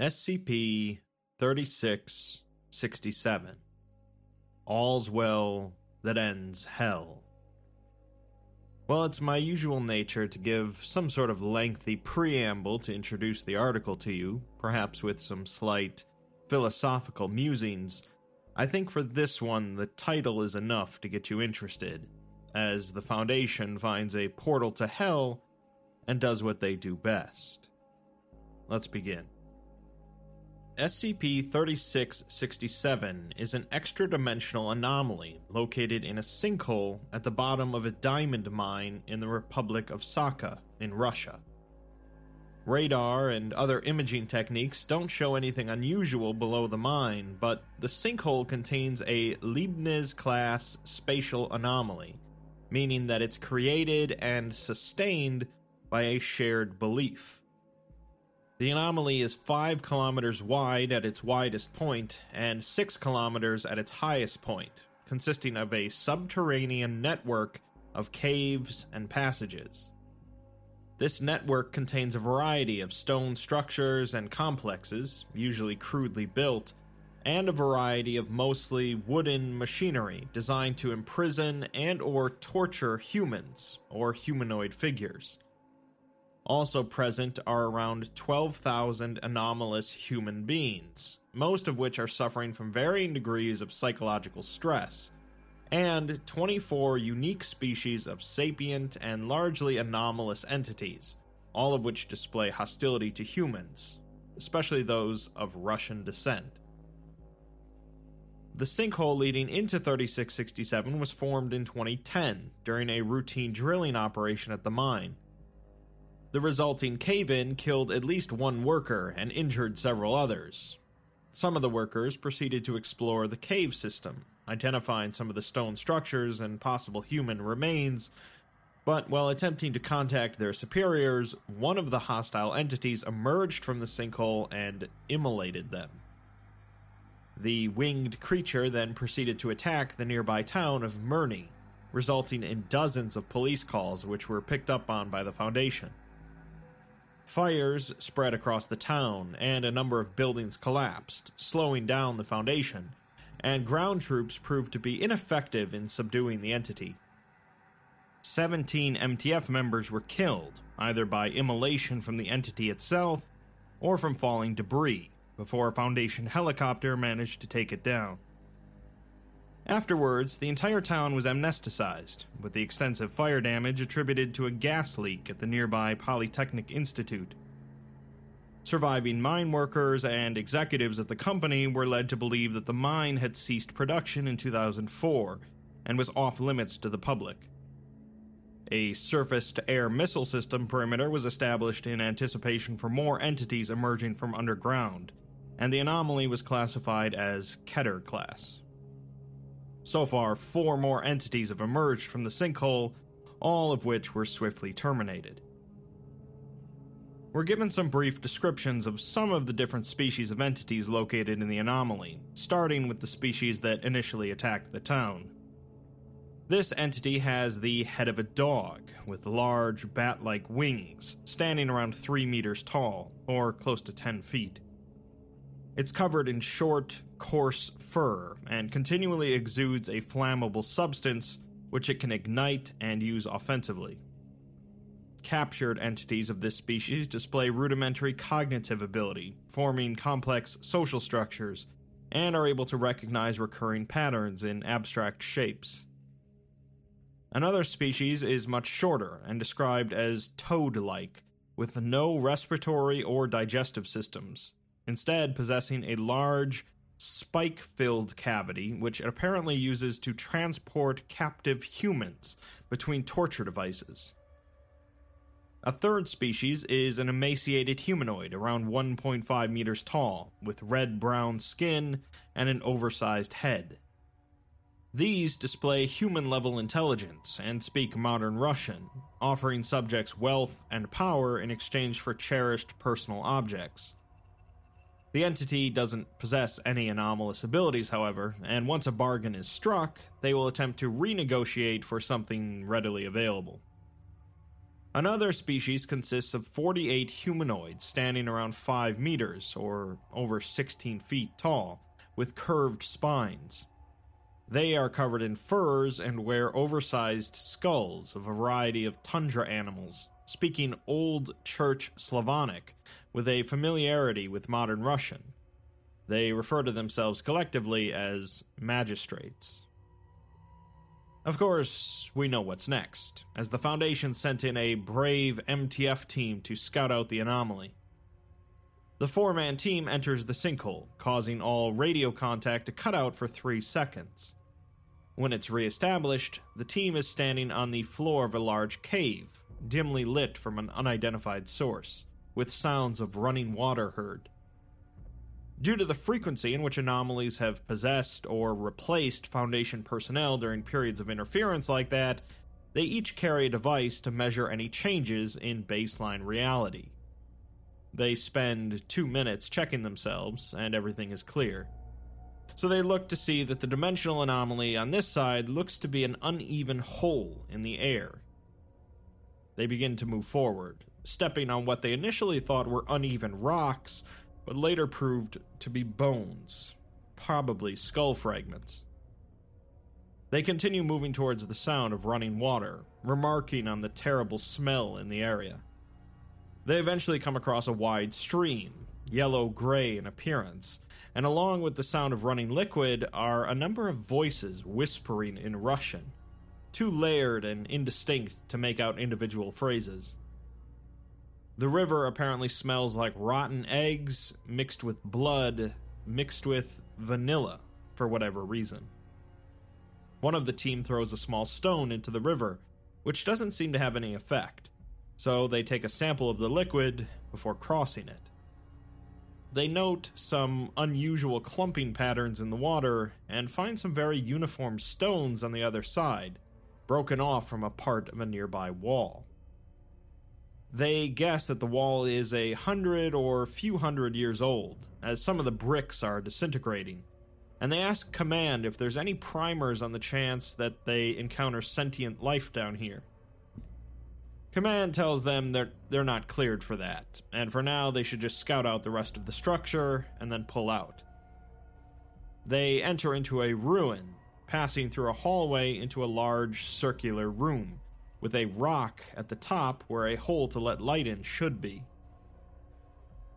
SCP 3667 All's Well That Ends Hell. Well, it's my usual nature to give some sort of lengthy preamble to introduce the article to you, perhaps with some slight philosophical musings. I think for this one, the title is enough to get you interested, as the Foundation finds a portal to hell and does what they do best. Let's begin. SCP 3667 is an extra dimensional anomaly located in a sinkhole at the bottom of a diamond mine in the Republic of Sakha in Russia. Radar and other imaging techniques don't show anything unusual below the mine, but the sinkhole contains a Leibniz class spatial anomaly, meaning that it's created and sustained by a shared belief. The anomaly is 5 kilometers wide at its widest point and 6 kilometers at its highest point, consisting of a subterranean network of caves and passages. This network contains a variety of stone structures and complexes, usually crudely built, and a variety of mostly wooden machinery designed to imprison and or torture humans or humanoid figures. Also present are around 12,000 anomalous human beings, most of which are suffering from varying degrees of psychological stress, and 24 unique species of sapient and largely anomalous entities, all of which display hostility to humans, especially those of Russian descent. The sinkhole leading into 3667 was formed in 2010 during a routine drilling operation at the mine the resulting cave in killed at least one worker and injured several others. Some of the workers proceeded to explore the cave system, identifying some of the stone structures and possible human remains. But while attempting to contact their superiors, one of the hostile entities emerged from the sinkhole and immolated them. The winged creature then proceeded to attack the nearby town of Mirny, resulting in dozens of police calls which were picked up on by the Foundation. Fires spread across the town, and a number of buildings collapsed, slowing down the Foundation, and ground troops proved to be ineffective in subduing the entity. 17 MTF members were killed, either by immolation from the entity itself or from falling debris, before a Foundation helicopter managed to take it down. Afterwards, the entire town was amnesticized, with the extensive fire damage attributed to a gas leak at the nearby Polytechnic Institute. Surviving mine workers and executives at the company were led to believe that the mine had ceased production in 2004 and was off limits to the public. A surface to air missile system perimeter was established in anticipation for more entities emerging from underground, and the anomaly was classified as Keter class. So far, four more entities have emerged from the sinkhole, all of which were swiftly terminated. We're given some brief descriptions of some of the different species of entities located in the anomaly, starting with the species that initially attacked the town. This entity has the head of a dog, with large bat like wings, standing around 3 meters tall, or close to 10 feet. It's covered in short, coarse fur and continually exudes a flammable substance which it can ignite and use offensively. Captured entities of this species display rudimentary cognitive ability, forming complex social structures, and are able to recognize recurring patterns in abstract shapes. Another species is much shorter and described as toad like, with no respiratory or digestive systems instead possessing a large, spike filled cavity, which it apparently uses to transport captive humans between torture devices. A third species is an emaciated humanoid around 1.5 meters tall, with red brown skin and an oversized head. These display human level intelligence and speak modern Russian, offering subjects wealth and power in exchange for cherished personal objects. The entity doesn't possess any anomalous abilities, however, and once a bargain is struck, they will attempt to renegotiate for something readily available. Another species consists of 48 humanoids standing around 5 meters, or over 16 feet tall, with curved spines. They are covered in furs and wear oversized skulls of a variety of tundra animals, speaking Old Church Slavonic with a familiarity with modern Russian. They refer to themselves collectively as magistrates. Of course, we know what's next, as the Foundation sent in a brave MTF team to scout out the anomaly. The four man team enters the sinkhole, causing all radio contact to cut out for three seconds. When it's reestablished, the team is standing on the floor of a large cave, dimly lit from an unidentified source, with sounds of running water heard. Due to the frequency in which anomalies have possessed or replaced Foundation personnel during periods of interference like that, they each carry a device to measure any changes in baseline reality. They spend two minutes checking themselves, and everything is clear. So they look to see that the dimensional anomaly on this side looks to be an uneven hole in the air. They begin to move forward, stepping on what they initially thought were uneven rocks, but later proved to be bones, probably skull fragments. They continue moving towards the sound of running water, remarking on the terrible smell in the area. They eventually come across a wide stream, yellow gray in appearance, and along with the sound of running liquid are a number of voices whispering in Russian, too layered and indistinct to make out individual phrases. The river apparently smells like rotten eggs mixed with blood, mixed with vanilla, for whatever reason. One of the team throws a small stone into the river, which doesn't seem to have any effect so they take a sample of the liquid before crossing it. They note some unusual clumping patterns in the water and find some very uniform stones on the other side, broken off from a part of a nearby wall. They guess that the wall is a hundred or few hundred years old, as some of the bricks are disintegrating, and they ask Command if there's any primers on the chance that they encounter sentient life down here. Command tells them that they're not cleared for that, and for now they should just scout out the rest of the structure and then pull out. They enter into a ruin, passing through a hallway into a large circular room, with a rock at the top where a hole to let light in should be.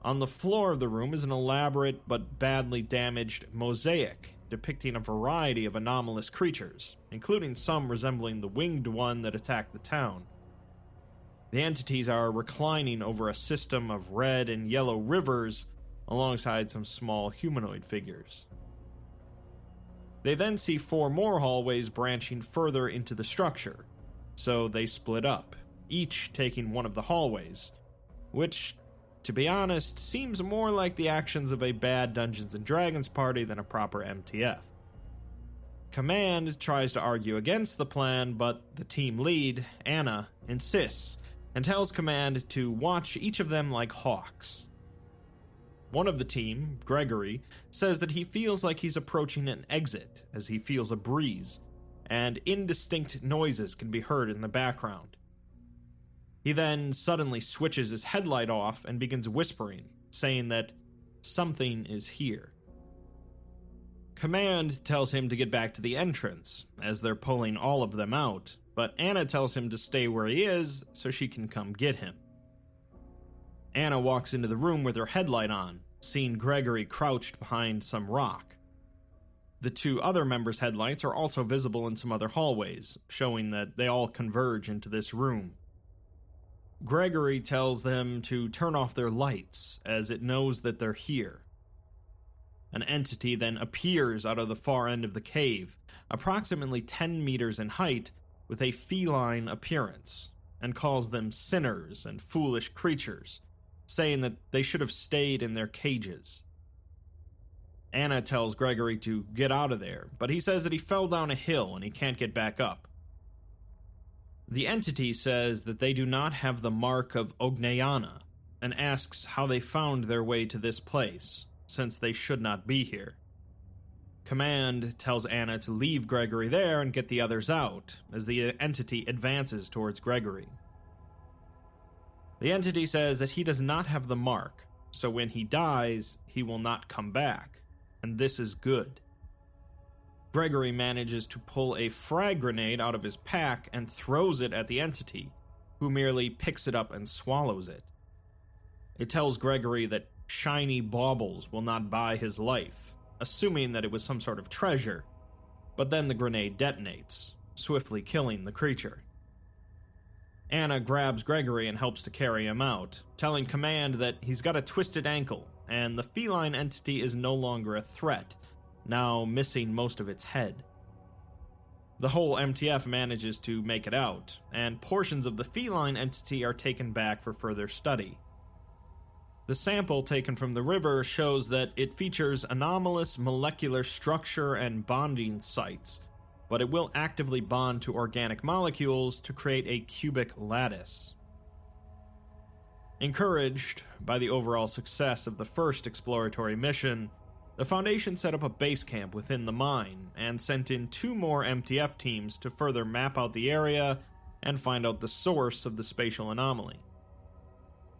On the floor of the room is an elaborate but badly damaged mosaic depicting a variety of anomalous creatures, including some resembling the winged one that attacked the town. The entities are reclining over a system of red and yellow rivers alongside some small humanoid figures. They then see four more hallways branching further into the structure, so they split up, each taking one of the hallways, which, to be honest, seems more like the actions of a bad Dungeons and Dragons party than a proper MTF. Command tries to argue against the plan, but the team lead, Anna, insists and tells Command to watch each of them like hawks. One of the team, Gregory, says that he feels like he's approaching an exit as he feels a breeze, and indistinct noises can be heard in the background. He then suddenly switches his headlight off and begins whispering, saying that something is here. Command tells him to get back to the entrance, as they're pulling all of them out, but Anna tells him to stay where he is so she can come get him. Anna walks into the room with her headlight on, seeing Gregory crouched behind some rock. The two other members' headlights are also visible in some other hallways, showing that they all converge into this room. Gregory tells them to turn off their lights, as it knows that they're here. An entity then appears out of the far end of the cave, approximately 10 meters in height, with a feline appearance and calls them sinners and foolish creatures, saying that they should have stayed in their cages. Anna tells Gregory to get out of there, but he says that he fell down a hill and he can't get back up. The entity says that they do not have the mark of Ognayana and asks how they found their way to this place, since they should not be here. Command tells Anna to leave Gregory there and get the others out, as the entity advances towards Gregory. The entity says that he does not have the mark, so when he dies, he will not come back, and this is good. Gregory manages to pull a frag grenade out of his pack and throws it at the entity, who merely picks it up and swallows it. It tells Gregory that shiny baubles will not buy his life, assuming that it was some sort of treasure, but then the grenade detonates, swiftly killing the creature. Anna grabs Gregory and helps to carry him out, telling Command that he's got a twisted ankle and the feline entity is no longer a threat, now missing most of its head. The whole MTF manages to make it out, and portions of the feline entity are taken back for further study. The sample taken from the river shows that it features anomalous molecular structure and bonding sites, but it will actively bond to organic molecules to create a cubic lattice. Encouraged by the overall success of the first exploratory mission, the Foundation set up a base camp within the mine and sent in two more MTF teams to further map out the area and find out the source of the spatial anomaly.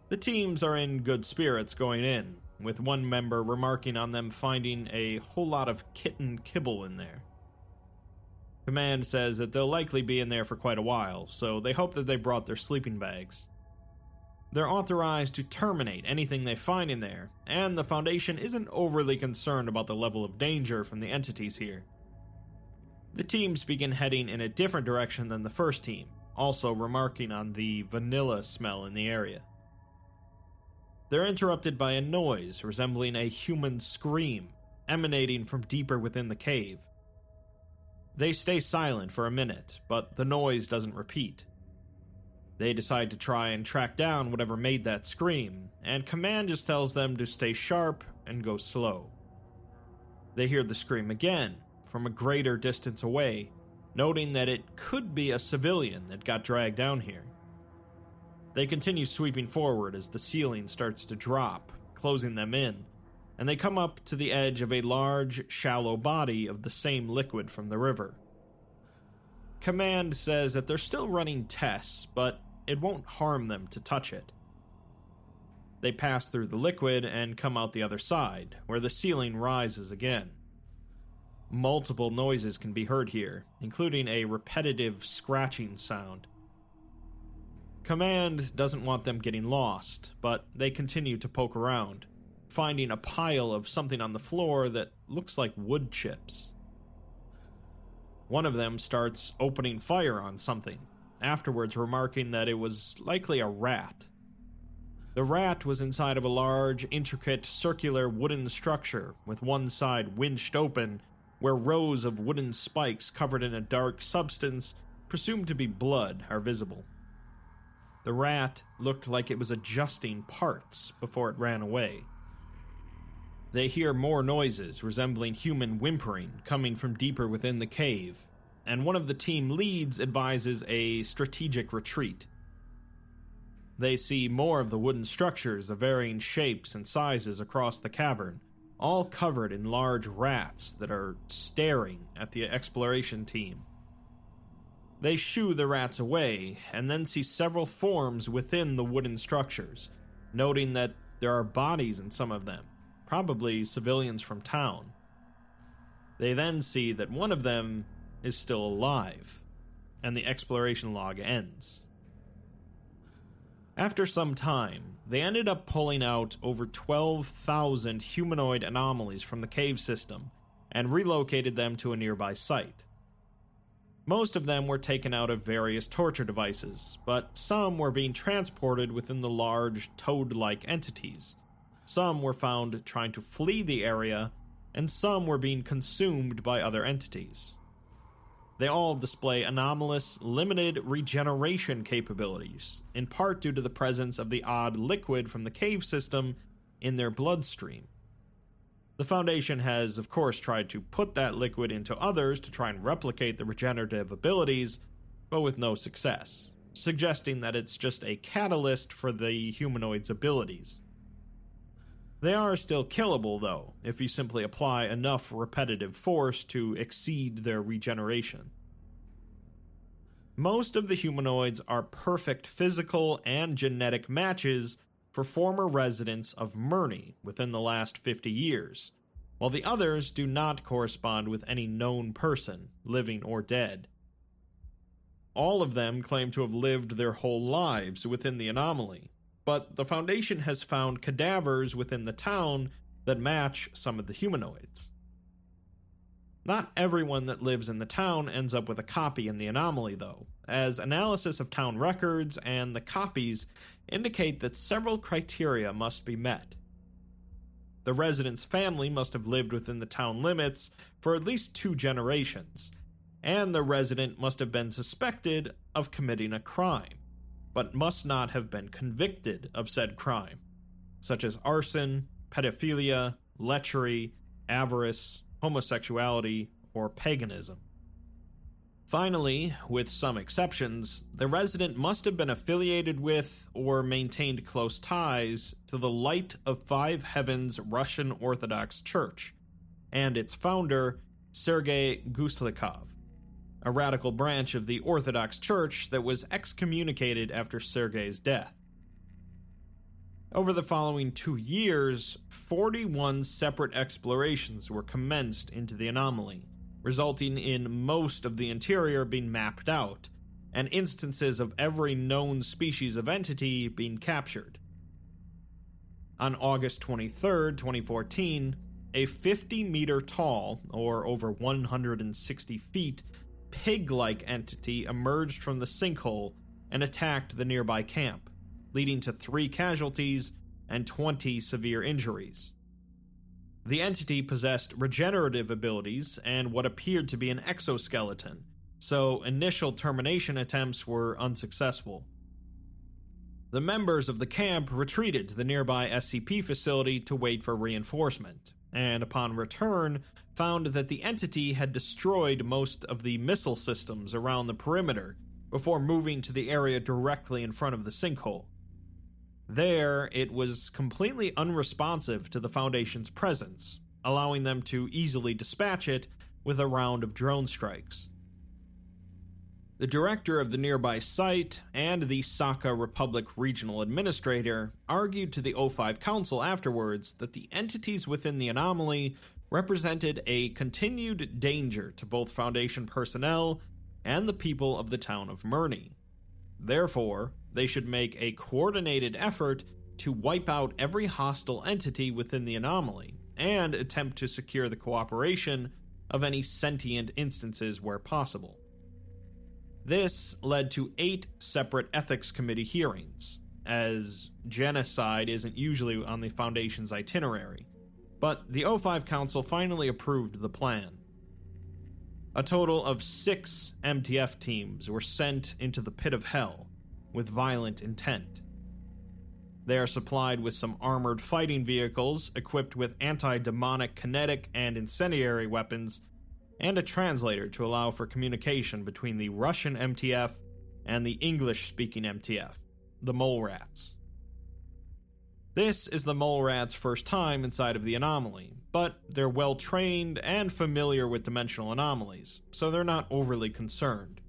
The teams are in good spirits going in, with one member remarking on them finding a whole lot of kitten kibble in there. Command says that they'll likely be in there for quite a while, so they hope that they brought their sleeping bags. They're authorized to terminate anything they find in there, and the Foundation isn't overly concerned about the level of danger from the entities here. The teams begin heading in a different direction than the first team, also remarking on the vanilla smell in the area. They're interrupted by a noise resembling a human scream emanating from deeper within the cave. They stay silent for a minute, but the noise doesn't repeat. They decide to try and track down whatever made that scream, and Command just tells them to stay sharp and go slow. They hear the scream again, from a greater distance away, noting that it could be a civilian that got dragged down here. They continue sweeping forward as the ceiling starts to drop, closing them in, and they come up to the edge of a large, shallow body of the same liquid from the river. Command says that they're still running tests, but it won't harm them to touch it. They pass through the liquid and come out the other side, where the ceiling rises again. Multiple noises can be heard here, including a repetitive scratching sound. Command doesn't want them getting lost, but they continue to poke around finding a pile of something on the floor that looks like wood chips. One of them starts opening fire on something, afterwards remarking that it was likely a rat. The rat was inside of a large, intricate, circular wooden structure with one side winched open, where rows of wooden spikes covered in a dark substance, presumed to be blood, are visible. The rat looked like it was adjusting parts before it ran away. They hear more noises resembling human whimpering coming from deeper within the cave, and one of the team leads advises a strategic retreat. They see more of the wooden structures of varying shapes and sizes across the cavern, all covered in large rats that are staring at the exploration team. They shoo the rats away and then see several forms within the wooden structures, noting that there are bodies in some of them probably civilians from town. They then see that one of them is still alive, and the exploration log ends. After some time, they ended up pulling out over 12,000 humanoid anomalies from the cave system and relocated them to a nearby site. Most of them were taken out of various torture devices, but some were being transported within the large toad like entities, some were found trying to flee the area, and some were being consumed by other entities. They all display anomalous, limited regeneration capabilities, in part due to the presence of the odd liquid from the cave system in their bloodstream. The Foundation has, of course, tried to put that liquid into others to try and replicate the regenerative abilities, but with no success, suggesting that it's just a catalyst for the humanoid's abilities. They are still killable, though, if you simply apply enough repetitive force to exceed their regeneration. most of the humanoids are perfect physical and genetic matches for former residents of Mirny within the last 50 years, while the others do not correspond with any known person, living or dead. All of them claim to have lived their whole lives within the anomaly, but the Foundation has found cadavers within the town that match some of the humanoids. Not everyone that lives in the town ends up with a copy in the anomaly, though, as analysis of town records and the copies indicate that several criteria must be met. The resident's family must have lived within the town limits for at least two generations, and the resident must have been suspected of committing a crime, but must not have been convicted of said crime, such as arson, pedophilia, lechery, avarice, homosexuality, or paganism. Finally, with some exceptions, the resident must have been affiliated with or maintained close ties to the Light of Five Heavens Russian Orthodox Church and its founder, Sergei Guslikov, a radical branch of the Orthodox Church that was excommunicated after Sergei's death. Over the following two years, 41 separate explorations were commenced into the anomaly, resulting in most of the interior being mapped out, and instances of every known species of entity being captured. On August 23, 2014, a 50 meter tall, or over 160 feet, pig like entity emerged from the sinkhole and attacked the nearby camp leading to three casualties and 20 severe injuries. The entity possessed regenerative abilities and what appeared to be an exoskeleton, so initial termination attempts were unsuccessful. The members of the camp retreated to the nearby SCP facility to wait for reinforcement, and upon return, found that the entity had destroyed most of the missile systems around the perimeter before moving to the area directly in front of the sinkhole. There, it was completely unresponsive to the Foundation's presence, allowing them to easily dispatch it with a round of drone strikes. The director of the nearby site and the Sakha Republic regional administrator argued to the O5 Council afterwards that the entities within the anomaly represented a continued danger to both Foundation personnel and the people of the town of Mirny. Therefore, they should make a coordinated effort to wipe out every hostile entity within the anomaly and attempt to secure the cooperation of any sentient instances where possible. This led to eight separate ethics committee hearings, as genocide isn't usually on the Foundation's itinerary. But the O5 Council finally approved the plan. A total of six MTF teams were sent into the pit of hell with violent intent. They are supplied with some armored fighting vehicles equipped with anti demonic kinetic and incendiary weapons, and a translator to allow for communication between the Russian MTF and the English speaking MTF, the Mole Rats. This is the Mole Rats' first time inside of the anomaly, but they're well trained and familiar with dimensional anomalies, so they're not overly concerned.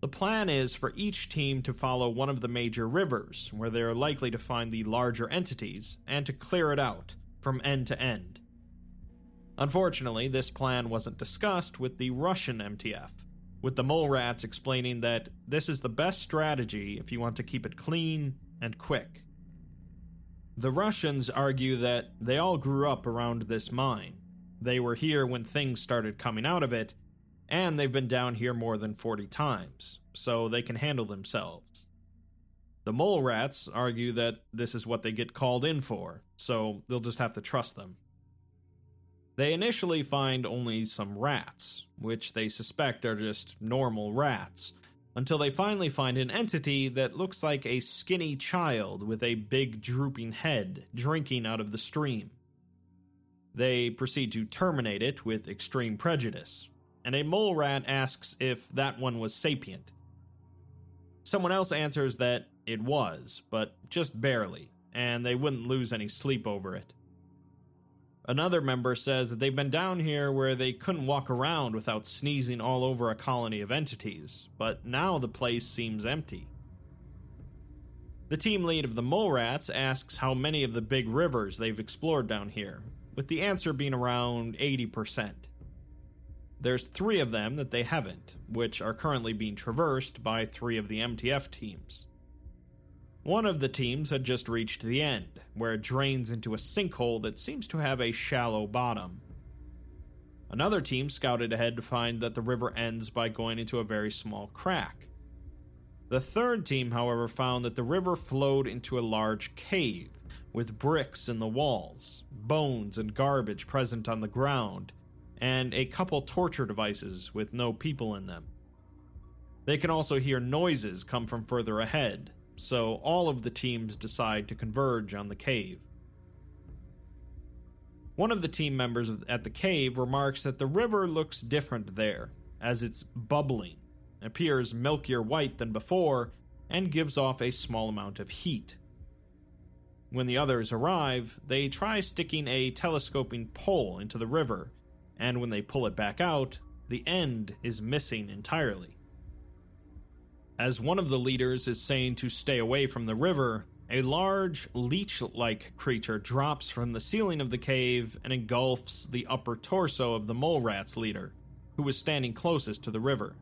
The plan is for each team to follow one of the major rivers, where they are likely to find the larger entities, and to clear it out, from end to end. Unfortunately, this plan wasn't discussed with the Russian MTF, with the mole rats explaining that this is the best strategy if you want to keep it clean and quick. The Russians argue that they all grew up around this mine. They were here when things started coming out of it, and they've been down here more than 40 times, so they can handle themselves. The mole rats argue that this is what they get called in for, so they'll just have to trust them. They initially find only some rats, which they suspect are just normal rats, until they finally find an entity that looks like a skinny child with a big drooping head drinking out of the stream. They proceed to terminate it with extreme prejudice, and a mole rat asks if that one was sapient. Someone else answers that it was, but just barely, and they wouldn't lose any sleep over it. Another member says that they've been down here where they couldn't walk around without sneezing all over a colony of entities, but now the place seems empty. The team lead of the Mole Rats asks how many of the big rivers they've explored down here, with the answer being around 80%. There's three of them that they haven't, which are currently being traversed by three of the MTF teams. One of the teams had just reached the end, where it drains into a sinkhole that seems to have a shallow bottom. Another team scouted ahead to find that the river ends by going into a very small crack. The third team, however, found that the river flowed into a large cave, with bricks in the walls, bones and garbage present on the ground, and a couple torture devices with no people in them. They can also hear noises come from further ahead, so all of the teams decide to converge on the cave. One of the team members at the cave remarks that the river looks different there, as it's bubbling, appears milkier white than before, and gives off a small amount of heat. When the others arrive, they try sticking a telescoping pole into the river, and when they pull it back out, the end is missing entirely. As one of the leaders is saying to stay away from the river, a large leech like creature drops from the ceiling of the cave and engulfs the upper torso of the mole rat's leader, who was standing closest to the river.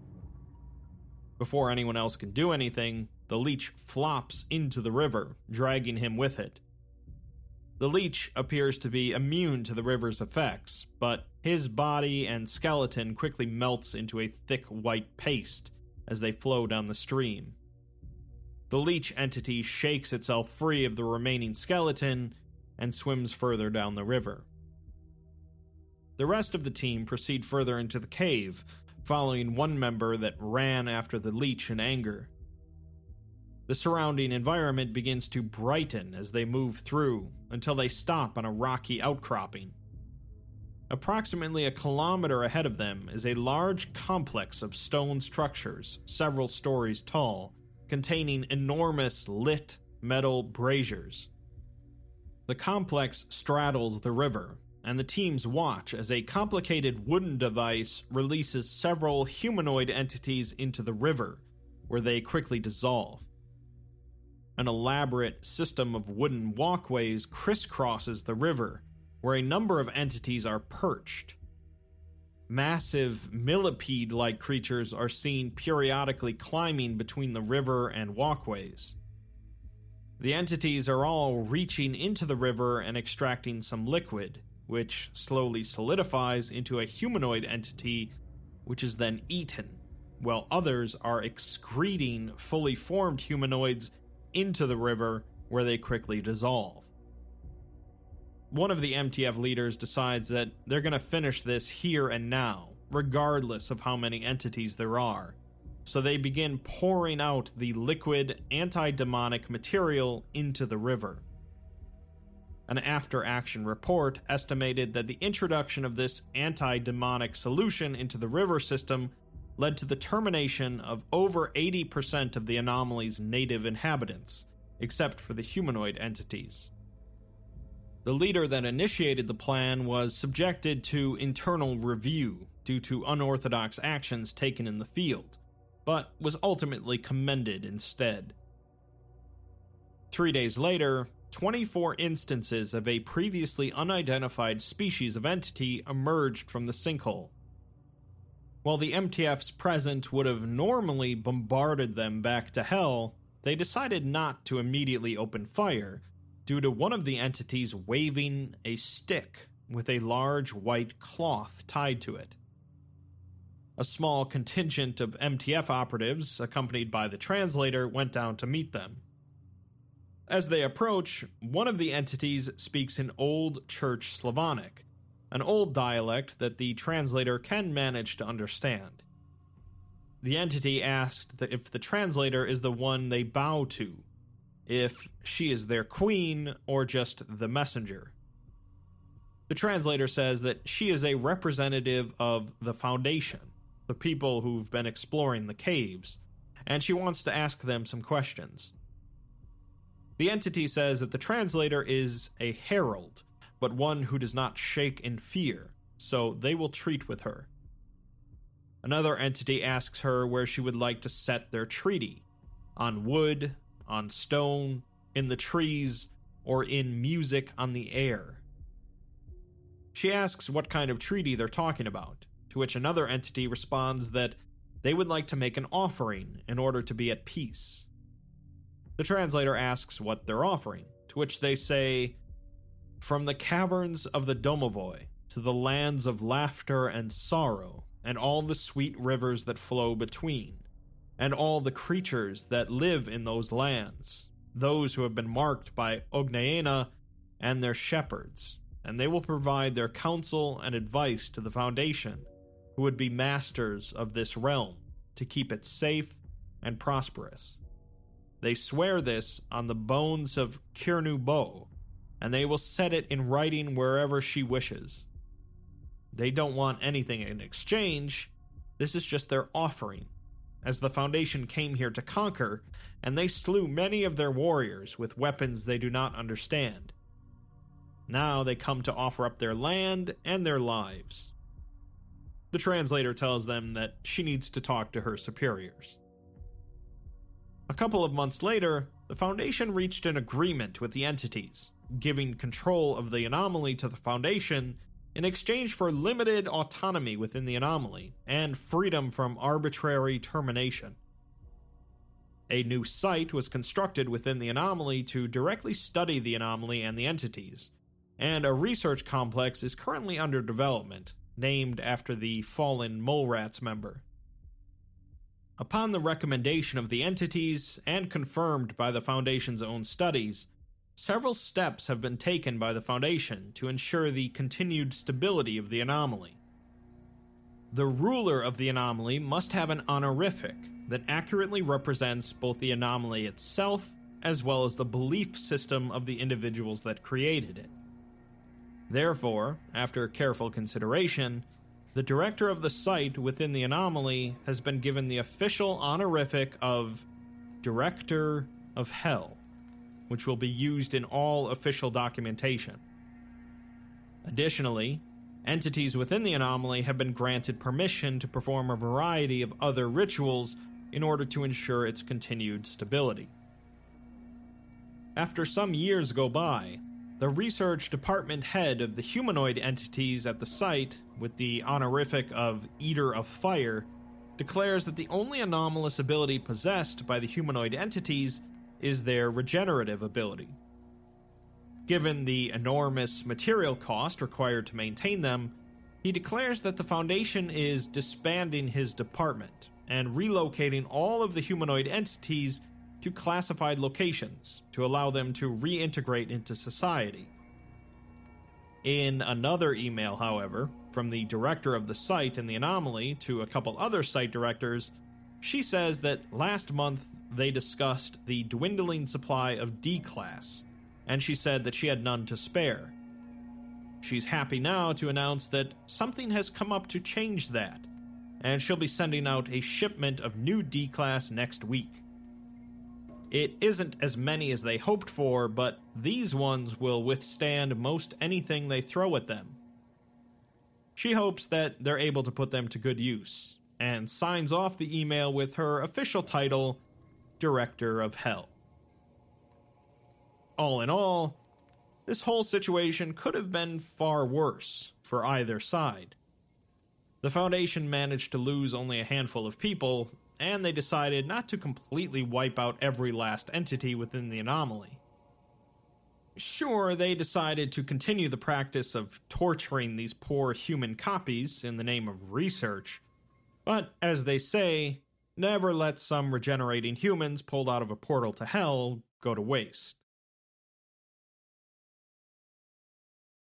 Before anyone else can do anything, the leech flops into the river, dragging him with it. The leech appears to be immune to the river's effects, but his body and skeleton quickly melts into a thick white paste as they flow down the stream. The leech entity shakes itself free of the remaining skeleton and swims further down the river. The rest of the team proceed further into the cave, following one member that ran after the leech in anger. The surrounding environment begins to brighten as they move through until they stop on a rocky outcropping. Approximately a kilometer ahead of them is a large complex of stone structures, several stories tall, containing enormous lit metal braziers. The complex straddles the river, and the teams watch as a complicated wooden device releases several humanoid entities into the river, where they quickly dissolve. An elaborate system of wooden walkways crisscrosses the river, where a number of entities are perched. Massive millipede like creatures are seen periodically climbing between the river and walkways. The entities are all reaching into the river and extracting some liquid, which slowly solidifies into a humanoid entity, which is then eaten, while others are excreting fully formed humanoids into the river where they quickly dissolve one of the MTF leaders decides that they're going to finish this here and now, regardless of how many entities there are. So they begin pouring out the liquid anti demonic material into the river. An after action report estimated that the introduction of this anti demonic solution into the river system led to the termination of over 80% of the anomaly's native inhabitants, except for the humanoid entities. The leader that initiated the plan was subjected to internal review due to unorthodox actions taken in the field, but was ultimately commended instead. Three days later, 24 instances of a previously unidentified species of entity emerged from the sinkhole. While the MTFs present would have normally bombarded them back to hell, they decided not to immediately open fire due to one of the entities waving a stick with a large white cloth tied to it. A small contingent of MTF operatives, accompanied by the translator, went down to meet them. As they approach, one of the entities speaks in Old Church Slavonic, an old dialect that the translator can manage to understand. The entity asked if the translator is the one they bow to, if she is their queen or just the messenger. The translator says that she is a representative of the Foundation, the people who've been exploring the caves, and she wants to ask them some questions. The entity says that the translator is a herald, but one who does not shake in fear, so they will treat with her. Another entity asks her where she would like to set their treaty on wood, on stone, in the trees, or in music on the air. She asks what kind of treaty they're talking about, to which another entity responds that they would like to make an offering in order to be at peace. The translator asks what they're offering, to which they say, From the caverns of the Domovoy to the lands of laughter and sorrow, and all the sweet rivers that flow between, and all the creatures that live in those lands, those who have been marked by Ognaena and their shepherds, and they will provide their counsel and advice to the Foundation, who would be masters of this realm, to keep it safe and prosperous. They swear this on the bones of Kirnu Bo, and they will set it in writing wherever she wishes. They don't want anything in exchange, this is just their offering, as the Foundation came here to conquer, and they slew many of their warriors with weapons they do not understand. Now they come to offer up their land and their lives. The translator tells them that she needs to talk to her superiors. A couple of months later, the Foundation reached an agreement with the entities, giving control of the anomaly to the Foundation in exchange for limited autonomy within the anomaly and freedom from arbitrary termination. A new site was constructed within the anomaly to directly study the anomaly and the entities, and a research complex is currently under development, named after the fallen Mole Rats member. Upon the recommendation of the entities and confirmed by the Foundation's own studies, several steps have been taken by the Foundation to ensure the continued stability of the anomaly. The ruler of the anomaly must have an honorific that accurately represents both the anomaly itself as well as the belief system of the individuals that created it. Therefore, after careful consideration, the director of the site within the anomaly has been given the official honorific of Director of Hell which will be used in all official documentation. Additionally, entities within the anomaly have been granted permission to perform a variety of other rituals in order to ensure its continued stability. After some years go by, the research department head of the humanoid entities at the site, with the honorific of Eater of Fire, declares that the only anomalous ability possessed by the humanoid entities is their regenerative ability. Given the enormous material cost required to maintain them, he declares that the Foundation is disbanding his department and relocating all of the humanoid entities to classified locations to allow them to reintegrate into society. In another email, however, from the director of the site in the anomaly to a couple other site directors, she says that last month they discussed the dwindling supply of D class, and she said that she had none to spare. She's happy now to announce that something has come up to change that, and she'll be sending out a shipment of new D class next week. It isn't as many as they hoped for, but these ones will withstand most anything they throw at them. She hopes that they're able to put them to good use, and signs off the email with her official title director of hell. All in all, this whole situation could have been far worse for either side. The Foundation managed to lose only a handful of people, and they decided not to completely wipe out every last entity within the anomaly. Sure, they decided to continue the practice of torturing these poor human copies in the name of research, but as they say, Never let some regenerating humans pulled out of a portal to hell go to waste.